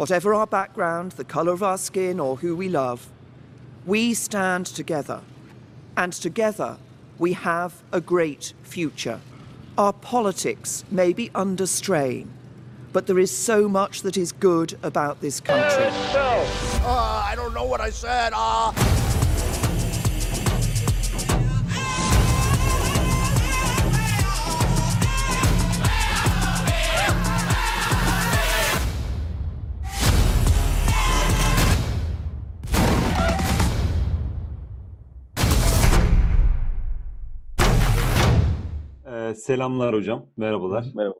Whatever our background, the colour of our skin, or who we love, we stand together. And together we have a great future. Our politics may be under strain, but there is so much that is good about this country. Uh, I don't know what I said. Uh... Ee, selamlar hocam, merhabalar. Merhaba.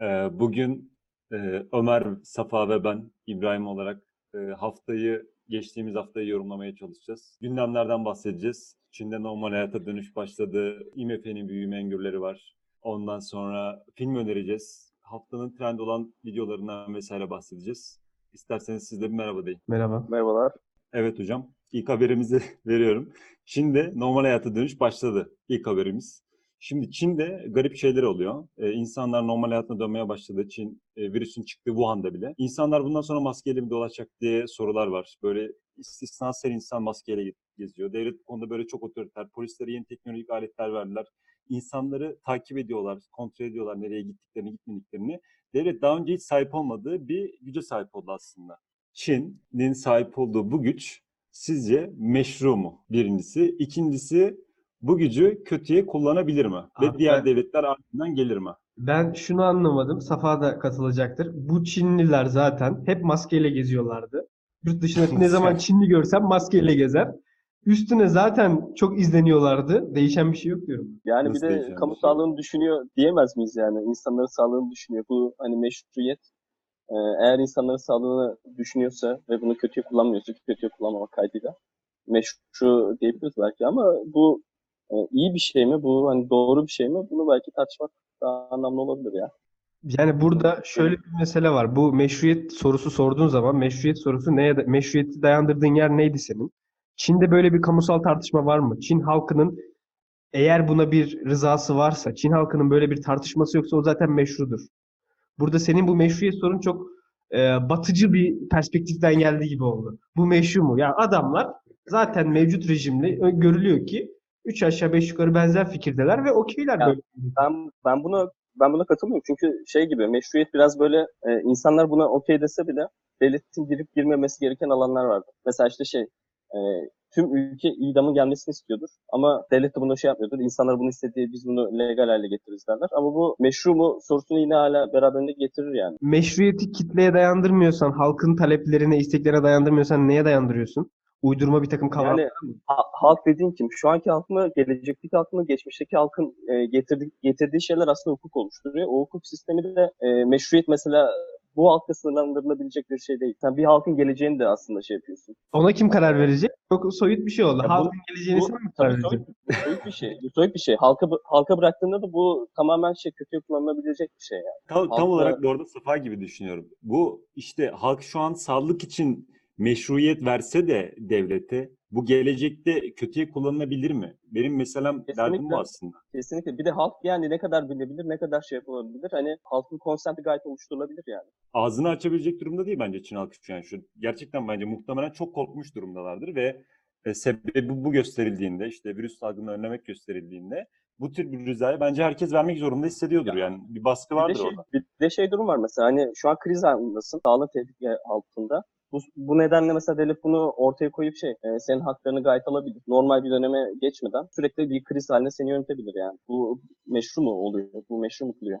Ee, bugün e, Ömer, Safa ve ben İbrahim olarak e, haftayı, geçtiğimiz haftayı yorumlamaya çalışacağız. Gündemlerden bahsedeceğiz. Çin'de normal hayata dönüş başladı. IMF'nin büyüme öngörüleri var. Ondan sonra film önereceğiz. Haftanın trend olan videolarından vesaire bahsedeceğiz. İsterseniz siz de bir merhaba deyin. Merhaba. Merhabalar. Evet hocam, ilk haberimizi veriyorum. Çin'de normal hayata dönüş başladı. İlk haberimiz. Şimdi Çin'de garip şeyler oluyor. Ee, insanlar normal hayatına dönmeye başladı. Çin e, virüsün çıktığı Wuhan'da bile. İnsanlar bundan sonra maskeyle mi dolaşacak diye sorular var. Böyle istisnasel insan maskeyle geziyor. Devlet bu konuda böyle çok otoriter. Polislere yeni teknolojik aletler verdiler. İnsanları takip ediyorlar, kontrol ediyorlar nereye gittiklerini, gitmediklerini. Devlet daha önce hiç sahip olmadığı bir güce sahip oldu aslında. Çin'in sahip olduğu bu güç sizce meşru mu? Birincisi. İkincisi bu gücü kötüye kullanabilir mi? Ve Abi diğer ben- devletler ardından gelir mi? Ben şunu anlamadım. Safa da katılacaktır. Bu Çinliler zaten hep maskeyle geziyorlardı. Yurt dışında ne zaman Çinli görsem maskeyle gezer. Üstüne zaten çok izleniyorlardı. Değişen bir şey yok diyorum. Yani Nasıl bir de kamu şey? sağlığını düşünüyor diyemez miyiz yani? İnsanların sağlığını düşünüyor. Bu hani meşruiyet. Ee, eğer insanların sağlığını düşünüyorsa ve bunu kötüye kullanmıyorsa ki kötüye kullanmamak kaydıyla meşru diyebiliriz belki ama bu e, iyi bir şey mi? Bu hani doğru bir şey mi? Bunu belki tartışmak daha anlamlı olabilir ya. Yani burada şöyle bir mesele var. Bu meşruiyet sorusu sorduğun zaman meşruiyet sorusu neye da- meşruiyeti dayandırdığın yer neydi senin? Çin'de böyle bir kamusal tartışma var mı? Çin halkının eğer buna bir rızası varsa, Çin halkının böyle bir tartışması yoksa o zaten meşrudur. Burada senin bu meşruiyet sorun çok e, batıcı bir perspektiften geldiği gibi oldu. Bu meşru mu? Ya adamlar zaten mevcut rejimle ö- görülüyor ki üç aşağı beş yukarı benzer fikirdeler ve okeyler Ya, böyle. Ben ben buna ben buna katılmıyorum. Çünkü şey gibi meşruiyet biraz böyle e, insanlar buna okey dese bile devletin girip girmemesi gereken alanlar vardı. Mesela işte şey e, tüm ülke idamın gelmesini istiyordur. Ama devlet de bunu şey yapmıyordur. İnsanlar bunu istediği biz bunu legal hale getiririz derler. Ama bu meşru mu sorusunu yine hala beraberinde getirir yani. Meşruiyeti kitleye dayandırmıyorsan, halkın taleplerine, isteklerine dayandırmıyorsan neye dayandırıyorsun? Uydurma bir takım kavramlar Yani mı? ha- halk dediğin kim? Şu anki halk mı, gelecekteki halk mı, geçmişteki halkın e, getirdi, getirdiği şeyler aslında hukuk oluşturuyor. O hukuk sistemi de e, meşruiyet mesela bu halkla sınırlandırılabilecek bir şey değil. Sen bir halkın geleceğini de aslında şey yapıyorsun. Ona kim karar verecek? Çok soyut bir şey oldu. Ya bu- Halkın geleceğini Bu sen mi karar vereceksin? soyut, soyut bir şey. Bu soyut bir şey. Halka halka bıraktığında da bu tamamen şey kötüye kullanılabilecek bir şey yani. Tam, tam Halkla- olarak bu arada Safa gibi düşünüyorum. Bu işte halk şu an sağlık için meşruiyet verse de devlete bu gelecekte kötüye kullanılabilir mi? Benim meselem derdim bu Kesinlikle. aslında. Kesinlikle. Bir de halk yani ne kadar bilebilir, ne kadar şey yapılabilir. Hani halkın konsenti gayet oluşturulabilir yani. ağzını açabilecek durumda değil bence Çin halkı şu an şu. Gerçekten bence muhtemelen çok korkmuş durumdalardır ve e, sebebi bu, gösterildiğinde işte virüs salgını önlemek gösterildiğinde bu tür bir rızayı bence herkes vermek zorunda hissediyordur yani. Bir baskı Bir de vardır şey, orada. bir de şey durum var mesela hani şu an kriz anındasın, sağlık tehlike altında. Bu, bu nedenle mesela devlet bunu ortaya koyup şey, e, senin haklarını gayet alabilir. Normal bir döneme geçmeden sürekli bir kriz haline seni yönetebilir yani. Bu meşru mu oluyor? Bu meşru mu kılıyor?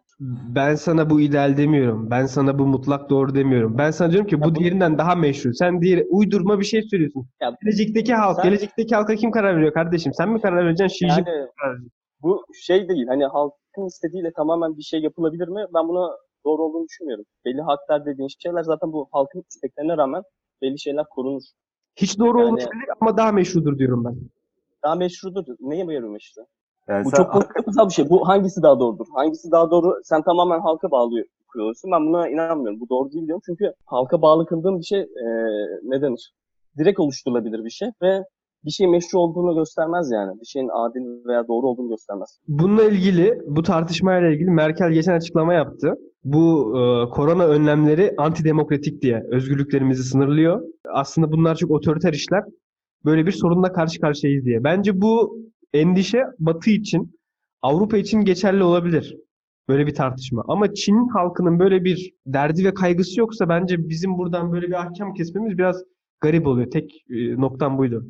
Ben sana bu ideal demiyorum. Ben sana bu mutlak doğru demiyorum. Ben sana diyorum ki bu Ya bu- diğerinden daha meşru. Sen diğer uydurma bir şey söylüyorsun. Ya Gelecekteki halk, sen- gelecekteki halka kim karar veriyor kardeşim? Sen mi karar vereceksin? Jinping Yani karar bu şey değil. Hani halkın istediğiyle tamamen bir şey yapılabilir mi? Ben buna doğru olduğunu düşünmüyorum. Belli haklar dediğin şeyler zaten bu halkın isteklerine rağmen belli şeyler korunur. Hiç doğru Yani- olmayabilir ama daha meşrudur diyorum ben. Daha meşrudur. Neye yarıyor meşru? Yani Bu sen- çok politik bir şey. Bu hangisi daha doğrudur? Hangisi daha doğru? Sen tamamen halka bağlı kılıyorsun. Ben buna inanmıyorum. Bu doğru değil diyorum. Çünkü halka bağlı kıldığım bir şey e, ne denir? Direkt oluşturulabilir bir şey ve bir şey meşru olduğunu göstermez yani. Bir şeyin adil veya doğru olduğunu göstermez. Bununla ilgili, bu tartışmayla ilgili Merkel geçen açıklama yaptı. Bu e, korona önlemleri antidemokratik diye özgürlüklerimizi sınırlıyor. Aslında bunlar çok otoriter işler. Böyle bir sorunla karşı karşıyayız diye. Bence bu endişe Batı için, Avrupa için geçerli olabilir. Böyle bir tartışma. Ama Çin halkının böyle bir derdi ve kaygısı yoksa bence bizim buradan böyle bir ahkam kesmemiz biraz garip oluyor. Tek e, noktam buydu.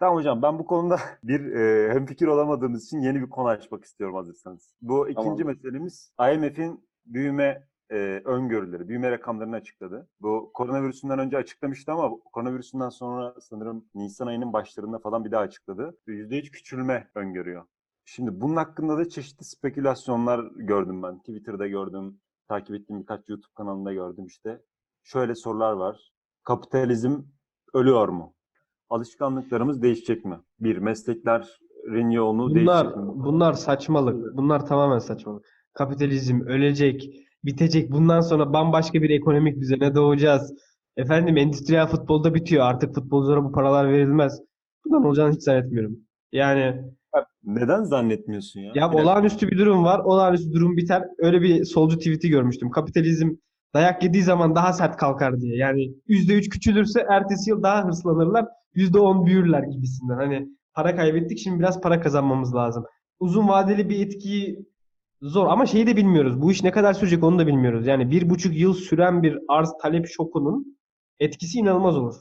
Tamam hocam ben bu konuda bir e, hemfikir olamadığımız için yeni bir konu açmak istiyorum hazırsanız. Bu ikinci Tamam. meselemiz IMF'in büyüme e, öngörüleri, büyüme rakamlarını açıkladı. Bu koronavirüsünden önce açıklamıştı ama koronavirüsünden sonra sanırım Nisan ayının başlarında falan bir daha açıkladı. %3 küçülme öngörüyor. Şimdi bunun hakkında da çeşitli spekülasyonlar gördüm ben. Twitter'da gördüm, takip ettiğim birkaç YouTube kanalında gördüm işte. Şöyle sorular var. Kapitalizm ölüyor mu? Alışkanlıklarımız değişecek mi? Bir, mesleklerin yoğunluğu Bunlar değişecek mi? bunlar saçmalık. Bunlar tamamen saçmalık. Kapitalizm ölecek, bitecek. Bundan sonra bambaşka bir ekonomik düzene doğacağız. Efendim endüstriyel futbolda bitiyor. Artık futbolculara bu paralar verilmez. Bundan olacağını hiç zannetmiyorum. Yani Neden zannetmiyorsun ya? ya Bir dakika. olağanüstü bir durum var. Olağanüstü durum biter. Öyle bir solcu tweet'i görmüştüm. Kapitalizm dayak yediği zaman daha sert kalkar diye. Yani %3 küçülürse ertesi yıl daha hırslanırlar. %10 büyürler gibisinden. Hani para kaybettik şimdi biraz para kazanmamız lazım. Uzun vadeli bir etkiyi zor ama şeyi de bilmiyoruz. Bu iş ne kadar sürecek onu da bilmiyoruz. Yani bir buçuk yıl süren bir arz talep şokunun etkisi inanılmaz olur.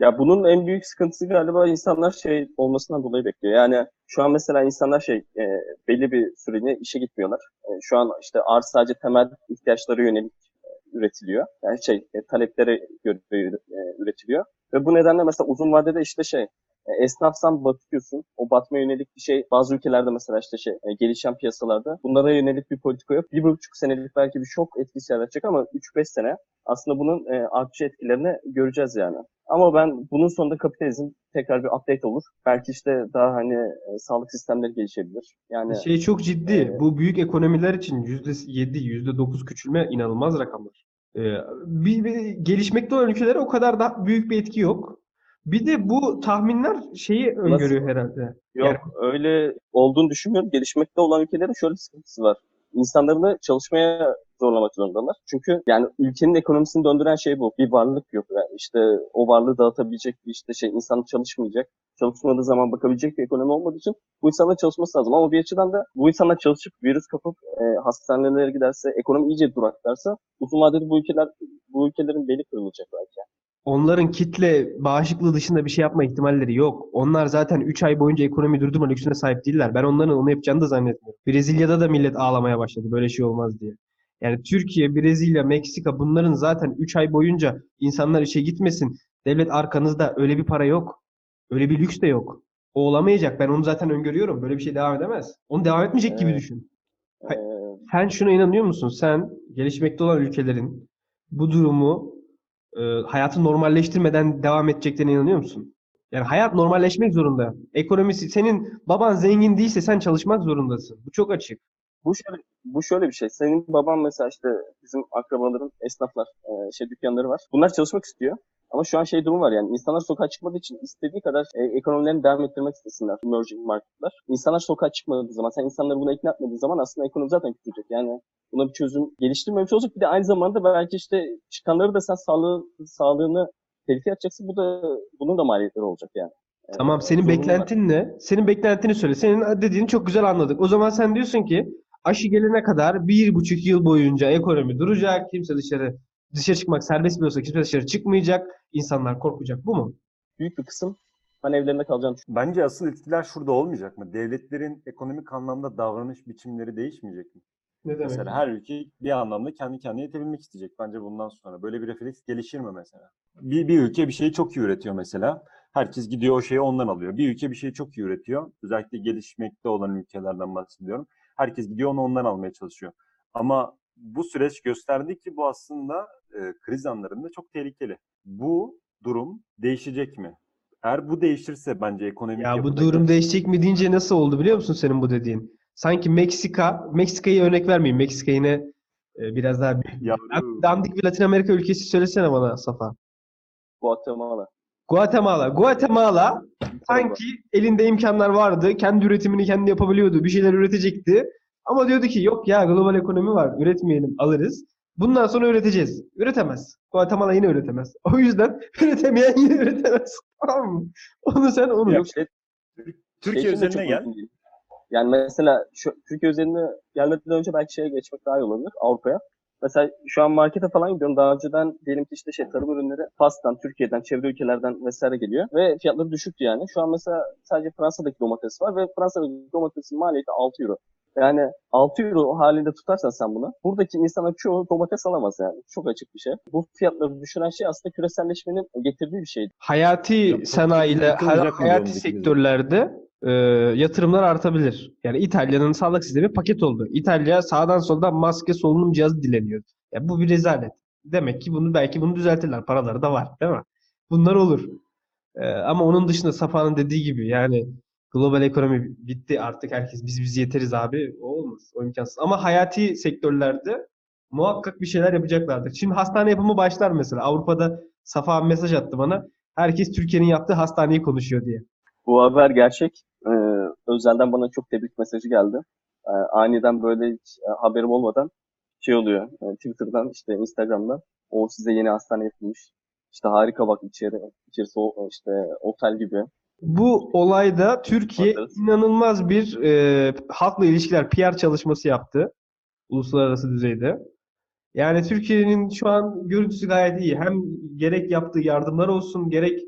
Ya bunun en büyük sıkıntısı galiba insanlar şey olmasından dolayı bekliyor. Yani şu an mesela insanlar şey e, belli bir süreliğine işe gitmiyorlar. E, şu an işte arz sadece temel ihtiyaçlara yönelik e, üretiliyor. Yani şey e, taleplere göre e, üretiliyor. Ve bu nedenle mesela uzun vadede işte şey esnafsan batıyorsun. O batmaya yönelik bir şey bazı ülkelerde mesela işte şey e, gelişen piyasalarda bunlara yönelik bir politika yok. Bir buçuk senelik belki bir şok etkisi yaratacak ama 3-5 sene aslında bunun e, artışı etkilerini göreceğiz yani. Ama ben bunun sonunda kapitalizm tekrar bir update olur. Belki işte daha hani e, sağlık sistemleri gelişebilir. Yani Şey çok ciddi. Evet. Bu büyük ekonomiler için %7, %9 küçülme inanılmaz rakamlar. Ee, bir, bir gelişmekte olan ülkelere o kadar da büyük bir etki yok. Bir de bu tahminler şeyi öngörüyor herhalde. yok Yani- öyle olduğunu düşünmüyorum. Gelişmekte olan ülkelerin şöyle sıkıntısı var. İnsanlarını çalışmaya zorlamak zorundalar. Çünkü yani ülkenin ekonomisini döndüren şey bu. Bir varlık yok. Yani işte o varlığı dağıtabilecek bir işte şey insan çalışmayacak. Çalışmadığı zaman bakabilecek bir ekonomi olmadığı için bu insanların çalışması lazım. Ama bir açıdan da bu insanlar çalışıp virüs kapıp e, hastanelere giderse, ekonomi iyice duraklarsa uzun vadede bu ülkeler bu ülkelerin beli kırılacak belki. Onların kitle bağışıklığı dışında bir şey yapma ihtimalleri yok. Onlar zaten 3 ay boyunca ekonomi durdurma lüksüne sahip değiller. Ben onların onu yapacağını da zannetmiyorum. Brezilya'da da millet ağlamaya başladı böyle şey olmaz diye. Yani Türkiye, Brezilya, Meksika bunların zaten 3 ay boyunca insanlar işe gitmesin. Devlet arkanızda öyle bir para yok. Öyle bir lüks de yok. O olamayacak. Ben onu zaten öngörüyorum. Böyle bir şey devam edemez. Onu devam etmeyecek gibi Evet. düşün. E, Sen şuna inanıyor musun? Sen gelişmekte olan ülkelerin bu durumu e, hayatı normalleştirmeden devam edeceklerine inanıyor musun? Yani hayat normalleşmek zorunda. Ekonomisi senin baban zengin değilse sen çalışmak zorundasın. Bu çok açık. Bu şöyle, bu şöyle bir şey. Senin baban mesela işte bizim akrabaların esnaflar, e, şey dükkanları var. Bunlar çalışmak istiyor. Ama şu an şey durum var yani insanlar sokağa çıkmadığı için istediği kadar e, ekonomilerini devam ettirmek istesinler. Emerging marketlar. İnsanlar sokağa çıkmadığı zaman, sen insanları buna ikna etmediğin zaman aslında ekonomi zaten küçülecek. Yani buna bir çözüm geliştirmemiş olacak. Bir de aynı zamanda belki işte çıkanları da sen sağlığı, sağlığını tehlikeye atacaksın. Bu da bunun da maliyetleri olacak yani. E, Tamam senin zorunlu beklentin ne? Senin beklentini söyle. Senin dediğini çok güzel anladık. O zaman sen diyorsun ki aşı gelene kadar bir buçuk yıl boyunca ekonomi duracak. Kimse dışarı dışarı çıkmak serbest bile olsa kimse dışarı çıkmayacak. İnsanlar korkacak. Bu mu? büyük bir kısım hani evlerinde kalacağını düşünüyorum. Bence asıl etkiler şurada olmayacak mı? Devletlerin ekonomik anlamda davranış biçimleri değişmeyecek mi? Ne demek? Mesela her ülke bir anlamda kendi kendine yetebilmek isteyecek bence bundan sonra. Böyle bir refleks gelişir mi mesela? Bir, bir ülke bir şeyi çok iyi üretiyor mesela. Herkes gidiyor o şeyi ondan alıyor. Bir ülke bir şeyi çok iyi üretiyor. Özellikle gelişmekte olan ülkelerden bahsediyorum. Herkes gidiyor onu ondan almaya çalışıyor. Ama bu süreç gösterdi ki bu aslında e, kriz anlarında çok tehlikeli. Bu durum değişecek mi? Eğer bu değişirse bence ekonomik Ya bu durum değişecek mi deyince nasıl oldu biliyor musun senin bu dediğin? Sanki Meksika, Meksika'yı örnek vermeyeyim. Meksika yine e, biraz daha büyük. Yavrum. Dandik bir Latin Amerika ülkesi söylesene bana Safa. Guatemala. Guatemala. Guatemala sanki elinde imkanlar vardı. Kendi üretimini kendi yapabiliyordu. Bir şeyler üretecekti. Ama diyordu ki yok ya global ekonomi var. Üretmeyelim alırız. Bundan sonra üreteceğiz. Üretemez. Guatemala yine üretemez. O yüzden üretemeyen yine üretemez. Tamam mı? Onu sen unut. Yok şey, Türkiye şey üzerine gel. Yani mesela şu, Türkiye üzerine gelmeden önce belki şeye geçmek daha iyi olabilir Avrupa'ya. Mesela şu an markete falan gidiyorum. Daha önceden diyelim ki işte şey tarım ürünleri Fas'tan, Türkiye'den, çevre ülkelerden vesaire geliyor. Ve fiyatları düşüktü yani. Şu an mesela sadece Fransa'daki domates var ve Fransa'daki domatesin maliyeti 6 euro. Yani 6 euro halinde tutarsan sen bunu, buradaki insanların çoğu domates alamaz yani. Çok açık bir şey. Bu fiyatları düşüren şey aslında küreselleşmenin getirdiği bir şey. Hayati Ya, sanayiyle, hayati sektörlerde e, yatırımlar artabilir. Yani İtalya'nın sağlık sistemi paket oldu. İtalya sağdan soldan maske solunum cihazı dileniyor. Ya bu bir rezalet. Demek ki bunu belki bunu düzeltirler. Paraları da var, değil mi? Bunlar olur. E, ama onun dışında Safa'nın dediği gibi yani global ekonomi bitti artık herkes biz biz yeteriz abi. O olmaz. O imkansız. Ama hayati sektörlerde muhakkak bir şeyler yapacaklardır. Şimdi hastane yapımı başlar mesela. Avrupa'da Safa mesaj attı bana. Herkes Türkiye'nin yaptığı hastaneyi konuşuyor diye. Bu haber gerçek. Ee, Özel'den bana çok tebrik mesajı geldi. Ee, aniden böyle hiç e, haberim olmadan şey oluyor. e, Twitter'dan işte Instagram'dan o size yeni hastane yapılmış. İşte harika bak içeri. İçerisi o, işte otel gibi. Bu olayda Türkiye Bakarız. inanılmaz bir e, halkla ilişkiler PR çalışması yaptı. Uluslararası düzeyde. Yani Türkiye'nin şu an görüntüsü gayet iyi. Hem gerek yaptığı yardımlar olsun, gerek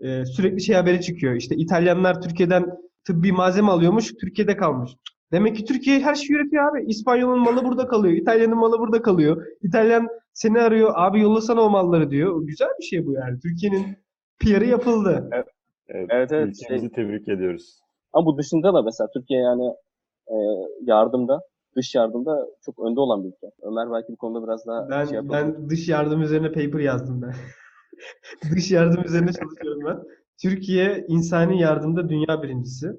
e, sürekli şey haberi çıkıyor. İşte İtalyanlar Türkiye'den tıbbi malzeme alıyormuş, Türkiye'de kalmış. Demek ki Türkiye her şeyi üretiyor abi. İspanyol'un malı burada kalıyor, İtalya'nın malı burada kalıyor. İtalyan seni arıyor, abi yollasana o malları diyor. Güzel bir şey bu yani. Türkiye'nin PR'ı yapıldı. Evet, Evet, evet, ülkemizi şey- tebrik ediyoruz. Ama bu dışında da mesela Türkiye yani e, yardımda, dış yardımda çok önde olan bir ülke. Ömer belki bu konuda biraz daha şey Ben yapabilir. ben dış yardım üzerine paper yazdım ben. Dış yardım üzerine çalışıyorum ben. Türkiye insani yardımda dünya birincisi.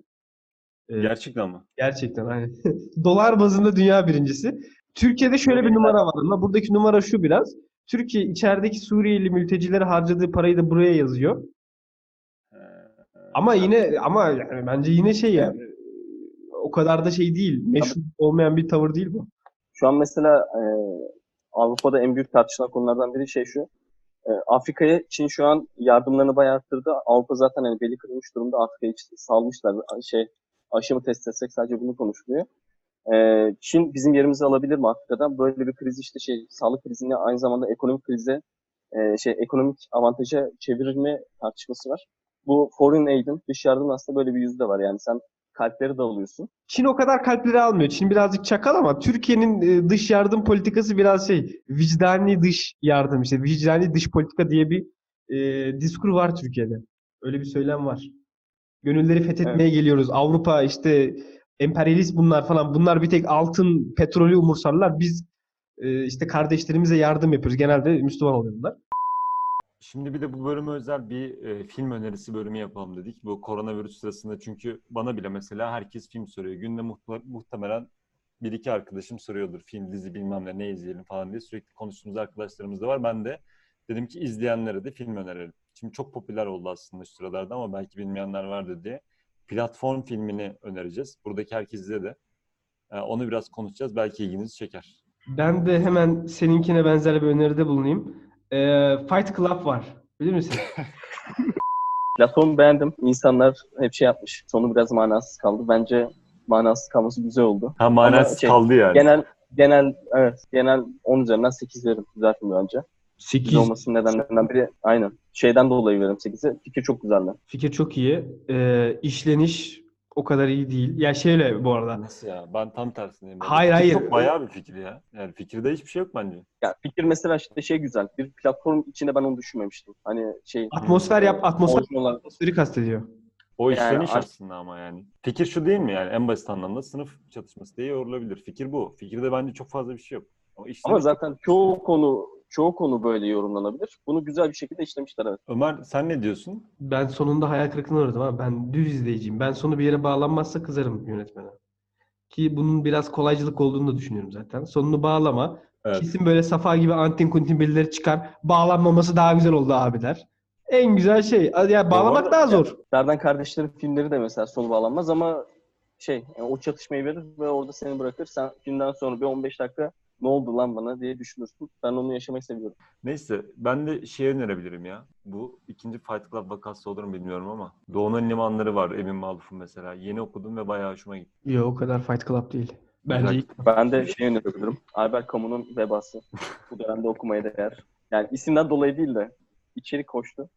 Ee, Gerçekten mi? gerçekten aynen. Dolar bazında dünya birincisi. Türkiye'de şöyle bir numara var ama buradaki numara şu biraz. Türkiye içerideki Suriyeli mültecilere harcadığı parayı da buraya yazıyor. Ama yine ama yani bence yine şey yani o kadar da şey değil. Meşru olmayan bir tavır değil bu. Şu an mesela e, Avrupa'da en büyük tartışılan konulardan biri şey şu. E, Afrika'ya Çin şu an yardımlarını bayağı arttırdı. Avrupa zaten hani beli kırılmış durumda. Afrika'yı hiç salmışlar. Şey aşı mı test etsek sadece bunu konuşuluyor. E, Çin bizim yerimizi alabilir mi Afrika'dan? Böyle bir kriz işte şey sağlık krizini aynı zamanda ekonomik krize e, şey ekonomik avantaja çevirir mi tartışması var. Bu foreign aid'in dış yardım aslında böyle bir yüzü de var. Yani sen kalpleri de alıyorsun. Çin o kadar kalpleri almıyor. Çin birazcık çakal ama Türkiye'nin e, dış yardım politikası biraz şey vicdani dış yardım işte vicdani dış politika diye bir e, diskur var Türkiye'de. Öyle bir söylem var. Gönülleri fethetmeye geliyoruz. Avrupa işte emperyalist bunlar falan. Bunlar bir tek altın, petrolü umursarlar. Biz e, işte kardeşlerimize yardım yapıyoruz. Genelde Müslüman oluyor bunlar. Şimdi bir de bu bölüme özel bir e, film önerisi bölümü yapalım dedik. Bu koronavirüs sırasında çünkü bana bile mesela herkes film soruyor. Günde muhte- muhtemelen bir iki arkadaşım soruyordur. Film, dizi bilmem ne ne izleyelim falan diye sürekli konuştuğumuz arkadaşlarımız da var. Ben de dedim ki izleyenlere de film önerelim. Şimdi çok popüler oldu aslında şu sıralarda ama belki bilmeyenler vardır diye. Platform filmini önereceğiz. Buradaki herkese de. E, onu biraz konuşacağız. Belki ilginizi çeker. Ben de hemen seninkine benzer bir öneride bulunayım. E, Fight Club var. Bilir misin? Platformu beğendim. İnsanlar hep şey yapmış. Sonu biraz manasız kaldı. Bence manasız kalması güzel oldu. Ha manasız şey, kaldı yani. Genel genel evet genel 10 üzerinden 8 veririm. Güzel film bence. 8. Güzel olmasının nedenlerinden biri aynen. Şeyden dolayı veririm 8'i. Fikir çok güzeldi. Fikir çok iyi. Ee, işleniş o kadar iyi değil. Ya şöyle bu arada. Nasıl ya? Ben tam tersindeyim. Bence Hayır, hayır. Çok bayağı bir fikir ya. Yani fikirde hiçbir şey yok bence. Ya fikir mesela işte şey güzel. Bir platform içinde ben onu düşünmemiştim. Hani şey Atmosfer yap, atmosfer atmosferi kastediyor. O Yani işleniş art- aslında ama yani. Fikir şu değil mi yani en basit anlamda sınıf çatışması diye yorulabilir. Fikir bu. Fikirde bence çok fazla bir şey yok. Ama, Ama zaten çoğu konu çoğu konu böyle yorumlanabilir. Bunu güzel bir şekilde işlemişler evet. Ömer sen ne diyorsun? Ben sonunda hayal kırıklığına uğradım ama ben düz izleyiciyim. Ben sonu bir yere bağlanmazsa kızarım yönetmene. Ki bunun biraz kolaycılık olduğunu da düşünüyorum zaten. Sonunu bağlama. Evet. Kesin böyle Safa gibi antin kuntin birileri çıkar. Bağlanmaması daha güzel oldu abiler. En güzel şey. Ya bağlamak arada- daha zor. Serdan kardeşlerin filmleri de mesela sonu bağlanmaz ama şey yani o çatışmayı verir ve orada seni bırakır. Sen günden sonra bir 15 dakika ne oldu lan bana diye düşünürsün. Ben onu yaşamayı seviyorum. Neyse ben de şey önerebilirim ya. Bu ikinci Fight Club vakası olur mu bilmiyorum ama. Doğu'nun limanları var Emin Maluf'un mesela. Yeni okudum ve bayağı hoşuma gitti. Yok o kadar Fight Club değil. Bence ilk- Ben de şey önerebilirim. Albert Camus'un Vebası. Bu dönemde okumaya değer. Yani isimden dolayı değil de içerik hoştu.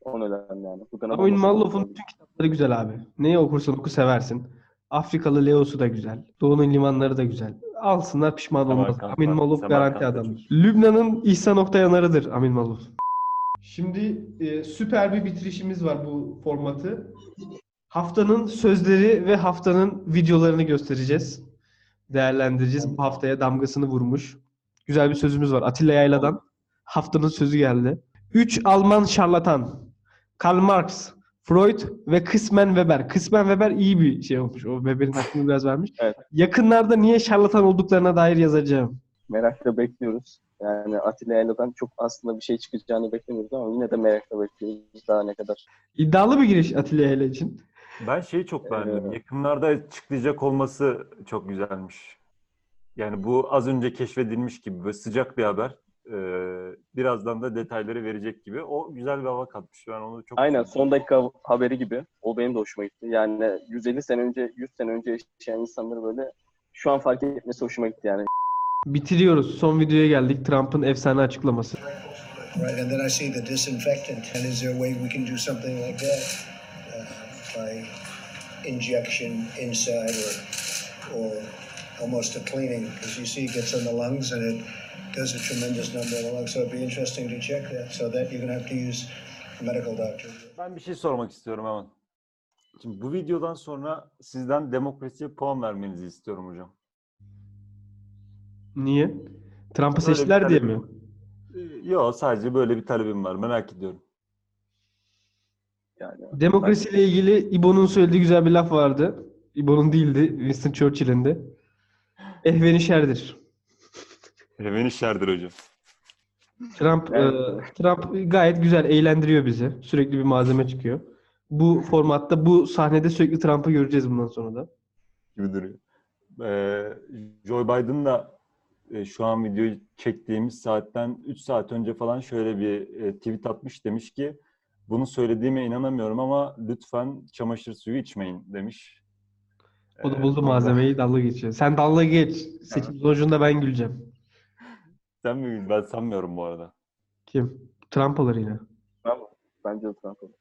O nedenle yani. Bu dönem Mallof'un lazım. bütün kitapları güzel abi. Neyi okursan oku seversin. Afrikalı Leo'su da güzel. Doğu'nun limanları da güzel. Alsınlar pişman olmaz. Amin Semerkant garanti da adamdır. Lübnan'ın İhsan Oktayanarı'dır Amin Mallof. Şimdi e, süper bir bitirişimiz var bu formatı. Haftanın sözleri ve haftanın videolarını göstereceğiz. Değerlendireceğiz. Bu haftaya damgasını vurmuş. Güzel bir sözümüz var. Atilla Yayla'dan. Haftanın sözü geldi. Üç Alman şarlatan. Karl Marx, Freud ve kısmen Weber. Kısmen Weber iyi bir şey olmuş. O Weber'in hakkını biraz vermiş. Evet. Yakınlarda niye şarlatan olduklarına dair yazacağım. Merakla bekliyoruz. Yani Atilla Yayla'dan çok aslında bir şey çıkacağını beklemiyoruz ama yine de merakla bekliyoruz daha ne kadar. İddialı bir giriş Atilla Yayla için. Ben şeyi çok beğendim. Ee, Yakınlarda çıklayacak olması çok güzelmiş. Yani bu az önce keşfedilmiş gibi böyle sıcak bir haber. Ee, birazdan da detayları verecek gibi. O güzel bir hava katmış. Ben onu çok Aynen sevdim. son dakika haberi gibi. O benim de hoşuma gitti. Yani 150 sene önce, 100 sene önce yaşayan insanları böyle şu an fark etmesi hoşuma gitti yani. Bitiriyoruz. Son videoya geldik. Trump'ın efsane açıklaması. Right, and then I see the disinfectant. And is there a way we can do something like that uh, by injection inside or, or almost a cleaning? Because you see it gets in the lungs and it does a tremendous number in the lungs. So it'd be interesting to check that. So that you're going to have to use a medical doctor. Ben bir şey sormak istiyorum hemen. Şimdi bu videodan sonra sizden demokrasiye puan vermenizi istiyorum hocam. Niye? Trump'ı Böyle seçtiler diye mi? Ee, Yok sadece böyle bir talebim var. Merak ediyorum. Yani Demokrasiyle ilgili İbo'nun söylediği güzel bir laf vardı. İbo'nun değildi. Winston Churchill'in de. Ehveni şerdir. Hemen işlerdir hocam. Trump Evet. e, Trump gayet güzel eğlendiriyor bizi. Sürekli bir malzeme çıkıyor. Bu formatta, bu sahnede sürekli Trump'ı göreceğiz bundan sonra da. gibi duruyor. Ee, Joe Biden da e, şu an videoyu çektiğimiz saatten 3 saat önce falan şöyle bir e, tweet atmış. Demiş ki bunu söylediğime inanamıyorum ama lütfen çamaşır suyu içmeyin demiş. O da Ee, buldu malzemeyi dalga geçiyor. Sen dalga geç. Seçim sonucunda ben güleceğim. Sen mi? Ben sanmıyorum bu arada. Kim? Trump alır yine. Ama bence de Trump olur.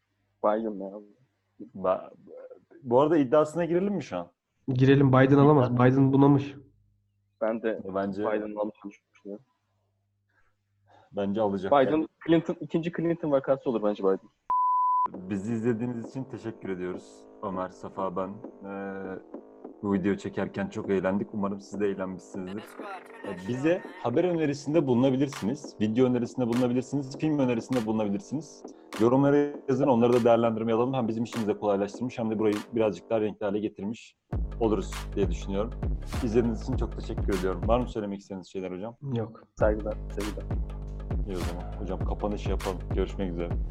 Biden ya. Ba- Bu arada iddiasına girelim mi şu an? Girelim Biden alamaz. Biden bunamış. Ben de Bence Biden'ın alacağını düşünüyorum. bence alacak. Biden, Clinton, ikinci Clinton vakası olur bence Biden. Bizi izlediğiniz için teşekkür ediyoruz. Ömer, Safa, ben. Ee, bu video çekerken çok eğlendik. Umarım siz de eğlenmişsinizdir. Ee, Bize haber önerisinde bulunabilirsiniz. Video önerisinde bulunabilirsiniz. Film önerisinde bulunabilirsiniz. Yorumlara yazın. Onları da değerlendirmeye alalım. Hem bizim işimizi de kolaylaştırmış hem de burayı birazcık daha renkli hale getirmiş oluruz diye düşünüyorum. İzlediğiniz için çok teşekkür ediyorum. Var mı söylemek istediğiniz şeyler hocam? Yok. Saygılar, sevgiler. İyi o zaman. Hocam kapanış yapalım. Görüşmek üzere.